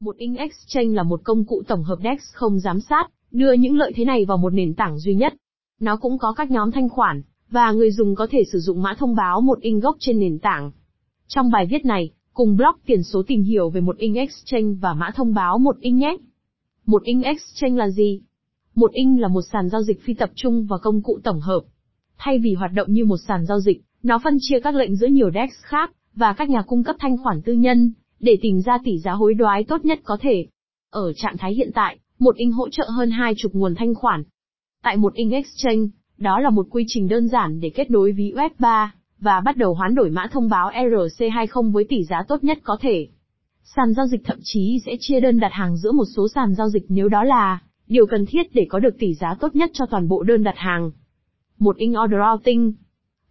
Một Inc Exchange là một công cụ tổng hợp DEX không giám sát, đưa những lợi thế này vào một nền tảng duy nhất. Nó cũng có các nhóm thanh khoản, và người dùng có thể sử dụng mã thông báo một in gốc trên nền tảng. Trong bài viết này, cùng blog tiền số tìm hiểu về một in Exchange và mã thông báo một in nhé. Một in Exchange là gì? Một in là một sàn giao dịch phi tập trung và công cụ tổng hợp. Thay vì hoạt động như một sàn giao dịch, nó phân chia các lệnh giữa nhiều DEX khác, và các nhà cung cấp thanh khoản tư nhân, để tìm ra tỷ giá hối đoái tốt nhất có thể. Ở trạng thái hiện tại, một inch hỗ trợ hơn hai chục nguồn thanh khoản. Tại một inch Exchange, đó là một quy trình đơn giản để kết nối ví US3, và bắt đầu hoán đổi mã thông báo ERC20 với tỷ giá tốt nhất có thể. Sàn giao dịch thậm chí sẽ chia đơn đặt hàng giữa một số sàn giao dịch nếu đó là điều cần thiết để có được tỷ giá tốt nhất cho toàn bộ đơn đặt hàng. Một inch Order Routing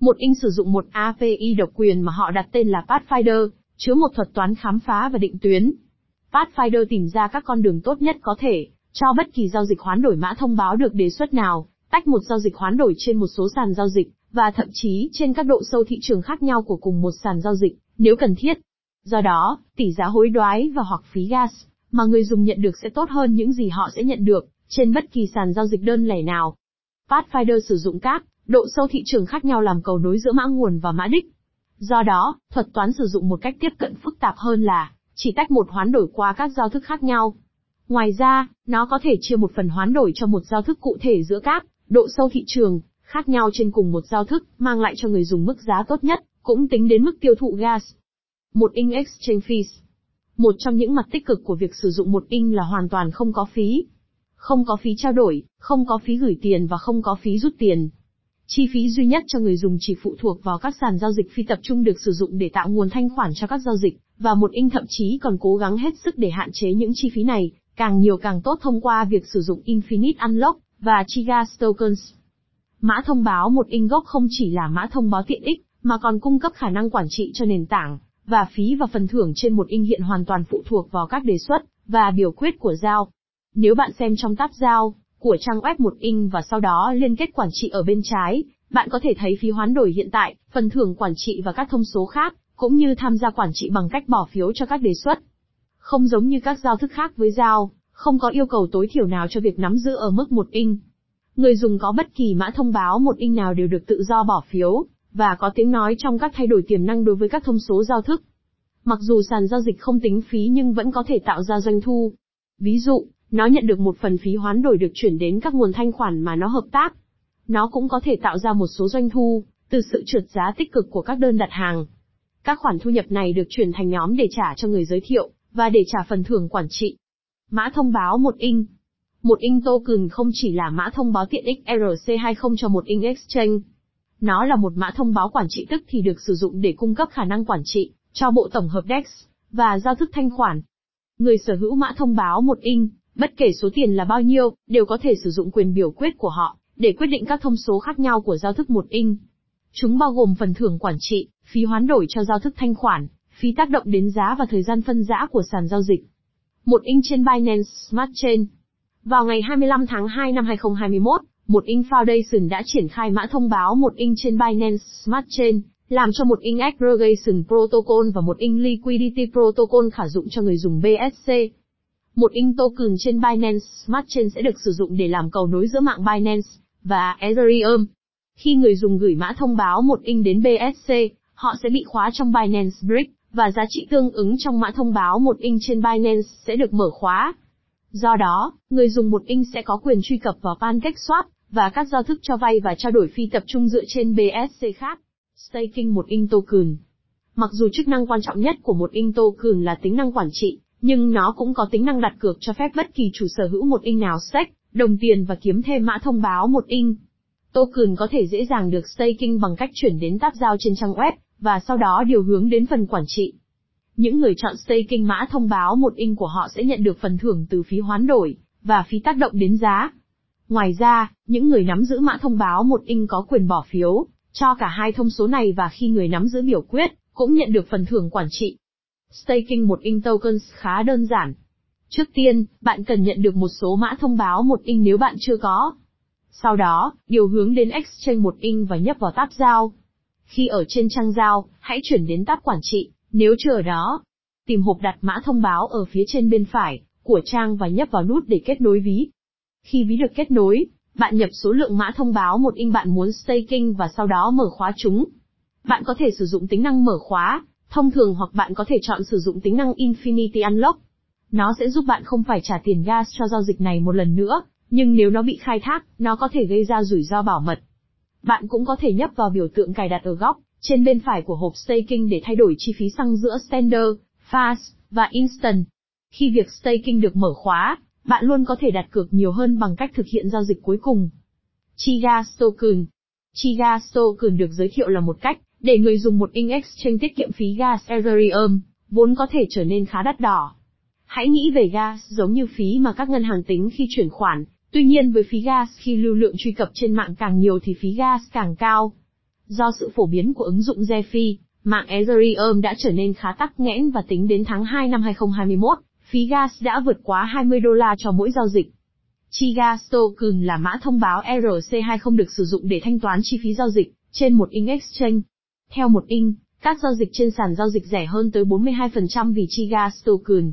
Một inch sử dụng một API độc quyền mà họ đặt tên là Pathfinder, chứa một thuật toán khám phá và định tuyến. Pathfinder tìm ra các con đường tốt nhất có thể, cho bất kỳ giao dịch hoán đổi mã thông báo được đề xuất nào, tách một giao dịch hoán đổi trên một số sàn giao dịch, và thậm chí trên các độ sâu thị trường khác nhau của cùng một sàn giao dịch, nếu cần thiết. Do đó, tỷ giá hối đoái và hoặc phí gas mà người dùng nhận được sẽ tốt hơn những gì họ sẽ nhận được trên bất kỳ sàn giao dịch đơn lẻ nào. Pathfinder sử dụng các độ sâu thị trường khác nhau làm cầu nối giữa mã nguồn và mã đích. Do đó, thuật toán sử dụng một cách tiếp cận phức tạp hơn là chỉ tách một hoán đổi qua các giao thức khác nhau. Ngoài ra, nó có thể chia một phần hoán đổi cho một giao thức cụ thể giữa các độ sâu thị trường khác nhau trên cùng một giao thức, mang lại cho người dùng mức giá tốt nhất, cũng tính đến mức tiêu thụ gas. Một in Exchange Fees Một trong những mặt tích cực của việc sử dụng một in là hoàn toàn không có phí. Không có phí trao đổi, không có phí gửi tiền và không có phí rút tiền. Chi phí duy nhất cho người dùng chỉ phụ thuộc vào các sàn giao dịch phi tập trung được sử dụng để tạo nguồn thanh khoản cho các giao dịch, và một In thậm chí còn cố gắng hết sức để hạn chế những chi phí này, càng nhiều càng tốt thông qua việc sử dụng Infinite Unlock và Chigas Tokens. Mã thông báo một In gốc không chỉ là mã thông báo tiện ích, mà còn cung cấp khả năng quản trị cho nền tảng, và phí và phần thưởng trên một In hiện hoàn toàn phụ thuộc vào các đề xuất và biểu quyết của giao. Nếu bạn xem trong tab giao của trang web một in và sau đó liên kết quản trị ở bên trái, bạn có thể thấy phí hoán đổi hiện tại, phần thưởng quản trị và các thông số khác, cũng như tham gia quản trị bằng cách bỏ phiếu cho các đề xuất. Không giống như các giao thức khác với giao, không có yêu cầu tối thiểu nào cho việc nắm giữ ở mức một in. Người dùng có bất kỳ mã thông báo một in nào đều được tự do bỏ phiếu, và có tiếng nói trong các thay đổi tiềm năng đối với các thông số giao thức. Mặc dù sàn giao dịch không tính phí nhưng vẫn có thể tạo ra doanh thu. Ví dụ, nó nhận được một phần phí hoán đổi được chuyển đến các nguồn thanh khoản mà nó hợp tác. Nó cũng có thể tạo ra một số doanh thu, từ sự trượt giá tích cực của các đơn đặt hàng. Các khoản thu nhập này được chuyển thành nhóm để trả cho người giới thiệu, và để trả phần thưởng quản trị. Mã thông báo một in Một in token không chỉ là mã thông báo tiện ích ERC20 cho một in Exchange. Nó là một mã thông báo quản trị tức thì được sử dụng để cung cấp khả năng quản trị cho bộ tổng hợp DEX và giao thức thanh khoản. Người sở hữu mã thông báo một in Bất kể số tiền là bao nhiêu, đều có thể sử dụng quyền biểu quyết của họ, để quyết định các thông số khác nhau của giao thức một inch. Chúng bao gồm phần thưởng quản trị, phí hoán đổi cho giao thức thanh khoản, phí tác động đến giá và thời gian phân giã của sàn giao dịch. Một inch trên Binance Smart Chain. Vào ngày 25 tháng 2 năm 2021, một inch Foundation đã triển khai mã thông báo một inch trên Binance Smart Chain, làm cho một inch Aggregation Protocol và một inch Liquidity Protocol khả dụng cho người dùng BSC. Một in token trên Binance Smart Chain sẽ được sử dụng để làm cầu nối giữa mạng Binance và Ethereum. Khi người dùng gửi mã thông báo một In đến BSC, họ sẽ bị khóa trong Binance Brick, và giá trị tương ứng trong mã thông báo một In trên Binance sẽ được mở khóa. Do đó, người dùng một In sẽ có quyền truy cập vào PancakeSwap và các giao thức cho vay và trao đổi phi tập trung dựa trên BSC khác. Staking một in token. Mặc dù chức năng quan trọng nhất của một in token là tính năng quản trị, nhưng nó cũng có tính năng đặt cược cho phép bất kỳ chủ sở hữu một inch nào stake, đồng tiền và kiếm thêm mã thông báo một inch. Token có thể dễ dàng được staking bằng cách chuyển đến tab giao trên trang web, và sau đó điều hướng đến phần quản trị. Những người chọn staking mã thông báo một inch của họ sẽ nhận được phần thưởng từ phí hoán đổi, và phí tác động đến giá. Ngoài ra, những người nắm giữ mã thông báo một inch có quyền bỏ phiếu, cho cả hai thông số này và khi người nắm giữ biểu quyết, cũng nhận được phần thưởng quản trị. Staking một in tokens khá đơn giản. Trước tiên, bạn cần nhận được một số mã thông báo một in nếu bạn chưa có. Sau đó, điều hướng đến Exchange một in và nhấp vào tab giao. Khi ở trên trang giao, hãy chuyển đến tab quản trị, nếu chưa ở đó. Tìm hộp đặt mã thông báo ở phía trên bên phải của trang và nhấp vào nút để kết nối ví. Khi ví được kết nối, bạn nhập số lượng mã thông báo một in bạn muốn staking và sau đó mở khóa chúng. Bạn có thể sử dụng tính năng mở khóa, thông thường hoặc bạn có thể chọn sử dụng tính năng Infinity Unlock. Nó sẽ giúp bạn không phải trả tiền gas cho giao dịch này một lần nữa, nhưng nếu nó bị khai thác, nó có thể gây ra rủi ro bảo mật. Bạn cũng có thể nhấp vào biểu tượng cài đặt ở góc, trên bên phải của hộp staking để thay đổi chi phí xăng giữa Standard, Fast, và Instant. Khi việc staking được mở khóa, bạn luôn có thể đặt cược nhiều hơn bằng cách thực hiện giao dịch cuối cùng. Chigas Token Chigas Token được giới thiệu là một cách để người dùng một in exchange tiết kiệm phí gas Ethereum, vốn có thể trở nên khá đắt đỏ. Hãy nghĩ về gas giống như phí mà các ngân hàng tính khi chuyển khoản, tuy nhiên với phí gas khi lưu lượng truy cập trên mạng càng nhiều thì phí gas càng cao. Do sự phổ biến của ứng dụng Zefi, mạng Ethereum đã trở nên khá tắc nghẽn và tính đến tháng 2 năm 2021, phí gas đã vượt quá 20 đô la cho mỗi giao dịch. Chi gas Token là mã thông báo ERC20 được sử dụng để thanh toán chi phí giao dịch trên một in exchange. Theo một inch, các giao dịch trên sàn giao dịch rẻ hơn tới 42% vì Chigas Token.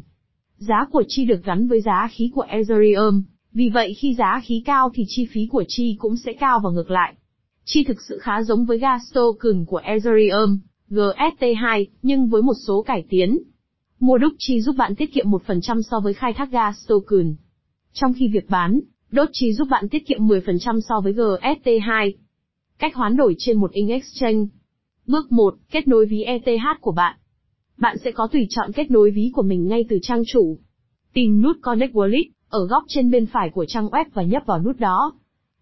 Giá của chi được gắn với giá khí của Ethereum, vì vậy khi giá khí cao thì chi phí của chi cũng sẽ cao và ngược lại. Chi thực sự khá giống với gas token của Ethereum, GST2, nhưng với một số cải tiến. Mua đúc chi giúp bạn tiết kiệm 1% so với khai thác gas token. Trong khi việc bán, đốt chi giúp bạn tiết kiệm 10% so với GST2. Cách hoán đổi trên một in exchange. Bước 1, kết nối ví ETH của bạn. Bạn sẽ có tùy chọn kết nối ví của mình ngay từ trang chủ. Tìm nút Connect Wallet ở góc trên bên phải của trang web và nhấp vào nút đó.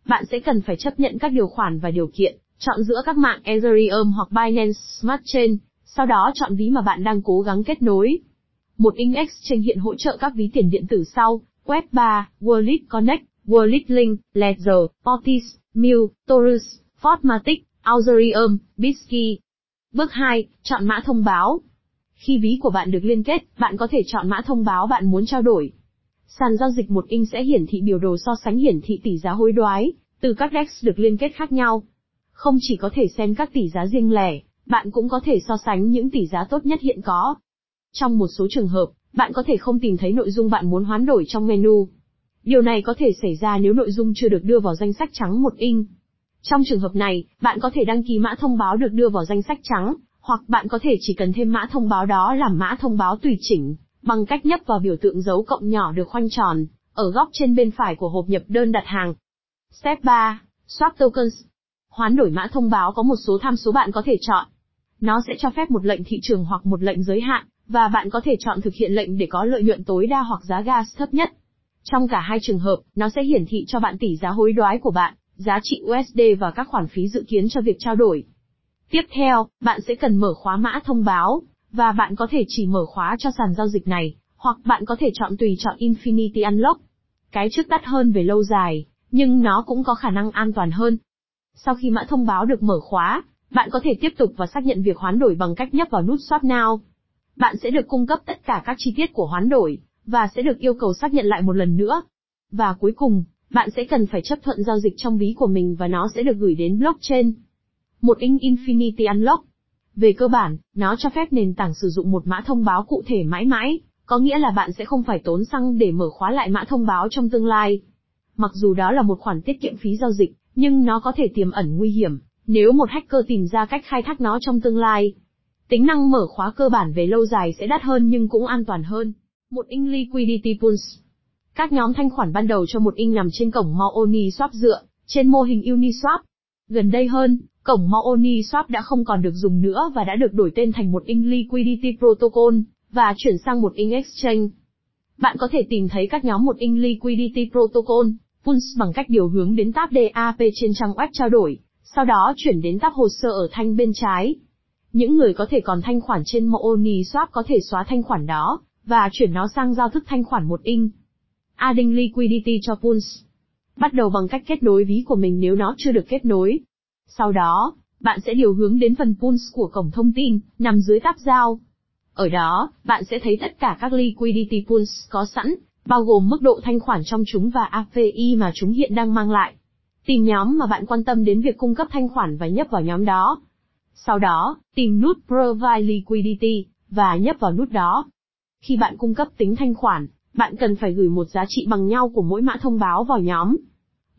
Bạn sẽ cần phải chấp nhận các điều khoản và điều kiện, chọn giữa các mạng Ethereum hoặc Binance Smart Chain, sau đó chọn ví mà bạn đang cố gắng kết nối. Một in exchange hiện hỗ trợ các ví tiền điện tử sau, Web 3, Wallet Connect, Wallet Link, Ledger, Otis, Mill, Torus, Fortmatic, Authorium, Bisky. Bước 2, chọn mã thông báo. Khi ví của bạn được liên kết, bạn có thể chọn mã thông báo bạn muốn trao đổi. Sàn giao dịch một in sẽ hiển thị biểu đồ so sánh hiển thị tỷ giá hối đoái, từ các DEX được liên kết khác nhau. Không chỉ có thể xem các tỷ giá riêng lẻ, bạn cũng có thể so sánh những tỷ giá tốt nhất hiện có. Trong một số trường hợp, bạn có thể không tìm thấy nội dung bạn muốn hoán đổi trong menu. Điều này có thể xảy ra nếu nội dung chưa được đưa vào danh sách trắng một in. Trong trường hợp này, bạn có thể đăng ký mã thông báo được đưa vào danh sách trắng, hoặc bạn có thể chỉ cần thêm mã thông báo đó làm mã thông báo tùy chỉnh, bằng cách nhấp vào biểu tượng dấu cộng nhỏ được khoanh tròn, ở góc trên bên phải của hộp nhập đơn đặt hàng. Step 3. Swap tokens. Hoán đổi mã thông báo có một số tham số bạn có thể chọn. Nó sẽ cho phép một lệnh thị trường hoặc một lệnh giới hạn, và bạn có thể chọn thực hiện lệnh để có lợi nhuận tối đa hoặc giá gas thấp nhất. Trong cả hai trường hợp, nó sẽ hiển thị cho bạn tỷ giá hối đoái của bạn, giá trị USD và các khoản phí dự kiến cho việc trao đổi. Tiếp theo, bạn sẽ cần mở khóa mã thông báo, và bạn có thể chỉ mở khóa cho sàn giao dịch này, hoặc bạn có thể chọn tùy chọn Infinity Unlock. Cái trước đắt hơn về lâu dài, nhưng nó cũng có khả năng an toàn hơn. Sau khi mã thông báo được mở khóa, bạn có thể tiếp tục và xác nhận việc hoán đổi bằng cách nhấp vào nút Swap Now. Bạn sẽ được cung cấp tất cả các chi tiết của hoán đổi, và sẽ được yêu cầu xác nhận lại một lần nữa. Và cuối cùng, bạn sẽ cần phải chấp thuận giao dịch trong ví của mình và nó sẽ được gửi đến blockchain. Một in Infinity Unlock. Về cơ bản, nó cho phép nền tảng sử dụng một mã thông báo cụ thể mãi mãi, có nghĩa là bạn sẽ không phải tốn xăng để mở khóa lại mã thông báo trong tương lai. Mặc dù đó là một khoản tiết kiệm phí giao dịch, nhưng nó có thể tiềm ẩn nguy hiểm, nếu một hacker tìm ra cách khai thác nó trong tương lai. Tính năng mở khóa cơ bản về lâu dài sẽ đắt hơn nhưng cũng an toàn hơn. Một in liquidity pools. Các nhóm thanh khoản ban đầu cho một in nằm trên cổng Maoni Swap dựa trên mô hình Uniswap. Gần đây hơn, cổng Maoni Swap đã không còn được dùng nữa và đã được đổi tên thành một in liquidity protocol và chuyển sang một in exchange. Bạn có thể tìm thấy các nhóm một in liquidity protocol pools bằng cách điều hướng đến tab DAP trên trang web trao đổi, sau đó chuyển đến tab hồ sơ ở thanh bên trái. Những người có thể còn thanh khoản trên Maoni Swap có thể xóa thanh khoản đó, và chuyển nó sang giao thức thanh khoản một in. Adding liquidity cho pools. Bắt đầu bằng cách kết nối ví của mình nếu nó chưa được kết nối. Sau đó, bạn sẽ điều hướng đến phần pools của cổng thông tin, nằm dưới tab giao. Ở đó, bạn sẽ thấy tất cả các liquidity pools có sẵn, bao gồm mức độ thanh khoản trong chúng và API mà chúng hiện đang mang lại. Tìm nhóm mà bạn quan tâm đến việc cung cấp thanh khoản và nhấp vào nhóm đó. Sau đó, tìm nút Provide Liquidity, và nhấp vào nút đó. Khi bạn cung cấp tính thanh khoản, bạn cần phải gửi một giá trị bằng nhau của mỗi mã thông báo vào nhóm.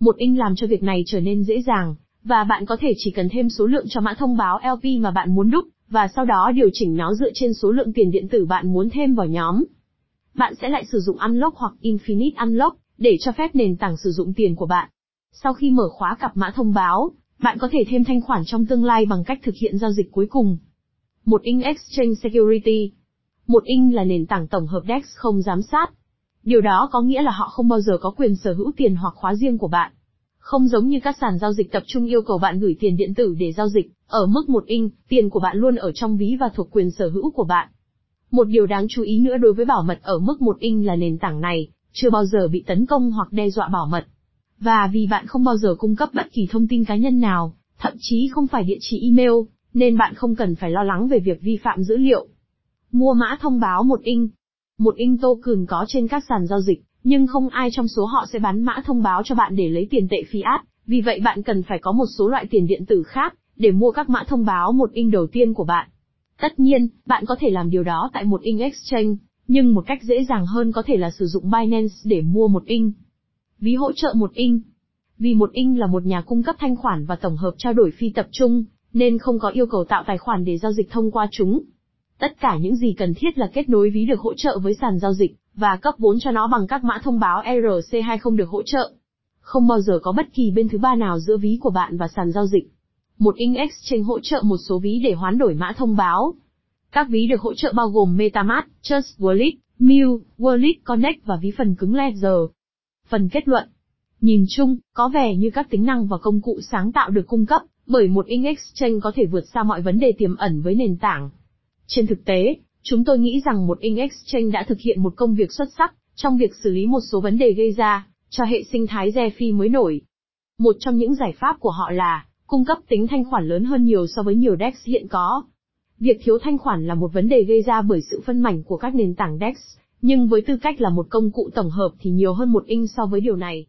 Một in làm cho việc này trở nên dễ dàng, và bạn có thể chỉ cần thêm số lượng cho mã thông báo LP mà bạn muốn đúc, và sau đó điều chỉnh nó dựa trên số lượng tiền điện tử bạn muốn thêm vào nhóm. Bạn sẽ lại sử dụng Unlock hoặc Infinite Unlock để cho phép nền tảng sử dụng tiền của bạn. Sau khi mở khóa cặp mã thông báo, bạn có thể thêm thanh khoản trong tương lai bằng cách thực hiện giao dịch cuối cùng. Một in Exchange Security Một in là nền tảng tổng hợp DEX không giám sát. Điều đó có nghĩa là họ không bao giờ có quyền sở hữu tiền hoặc khóa riêng của bạn. Không giống như các sàn giao dịch tập trung yêu cầu bạn gửi tiền điện tử để giao dịch, ở mức một in, tiền của bạn luôn ở trong ví và thuộc quyền sở hữu của bạn. Một điều đáng chú ý nữa đối với bảo mật ở mức một in là nền tảng này, chưa bao giờ bị tấn công hoặc đe dọa bảo mật. Và vì bạn không bao giờ cung cấp bất kỳ thông tin cá nhân nào, thậm chí không phải địa chỉ email, nên bạn không cần phải lo lắng về việc vi phạm dữ liệu. Mua mã thông báo một in. Một in token có trên các sàn giao dịch, nhưng không ai trong số họ sẽ bán mã thông báo cho bạn để lấy tiền tệ fiat, vì vậy bạn cần phải có một số loại tiền điện tử khác, để mua các mã thông báo một in đầu tiên của bạn. Tất nhiên, bạn có thể làm điều đó tại một in exchange, nhưng một cách dễ dàng hơn có thể là sử dụng Binance để mua một in. Ví hỗ trợ một in. Vì một in là một nhà cung cấp thanh khoản và tổng hợp trao đổi phi tập trung, nên không có yêu cầu tạo tài khoản để giao dịch thông qua chúng. Tất cả những gì cần thiết là kết nối ví được hỗ trợ với sàn giao dịch, và cấp vốn cho nó bằng các mã thông báo ERC20 được hỗ trợ. Không bao giờ có bất kỳ bên thứ ba nào giữa ví của bạn và sàn giao dịch. Một in exchange hỗ trợ một số ví để hoán đổi mã thông báo. Các ví được hỗ trợ bao gồm MetaMask, Trust Wallet, Mew, Wallet Connect và ví phần cứng Ledger. Phần kết luận. Nhìn chung, có vẻ như các tính năng và công cụ sáng tạo được cung cấp bởi một in exchange có thể vượt xa mọi vấn đề tiềm ẩn với nền tảng. Trên thực tế, chúng tôi nghĩ rằng một in exchange đã thực hiện một công việc xuất sắc trong việc xử lý một số vấn đề gây ra cho hệ sinh thái DeFi mới nổi. Một trong những giải pháp của họ là cung cấp tính thanh khoản lớn hơn nhiều so với nhiều DEX hiện có. Việc thiếu thanh khoản là một vấn đề gây ra bởi sự phân mảnh của các nền tảng DEX, nhưng với tư cách là một công cụ tổng hợp thì nhiều hơn một in so với điều này.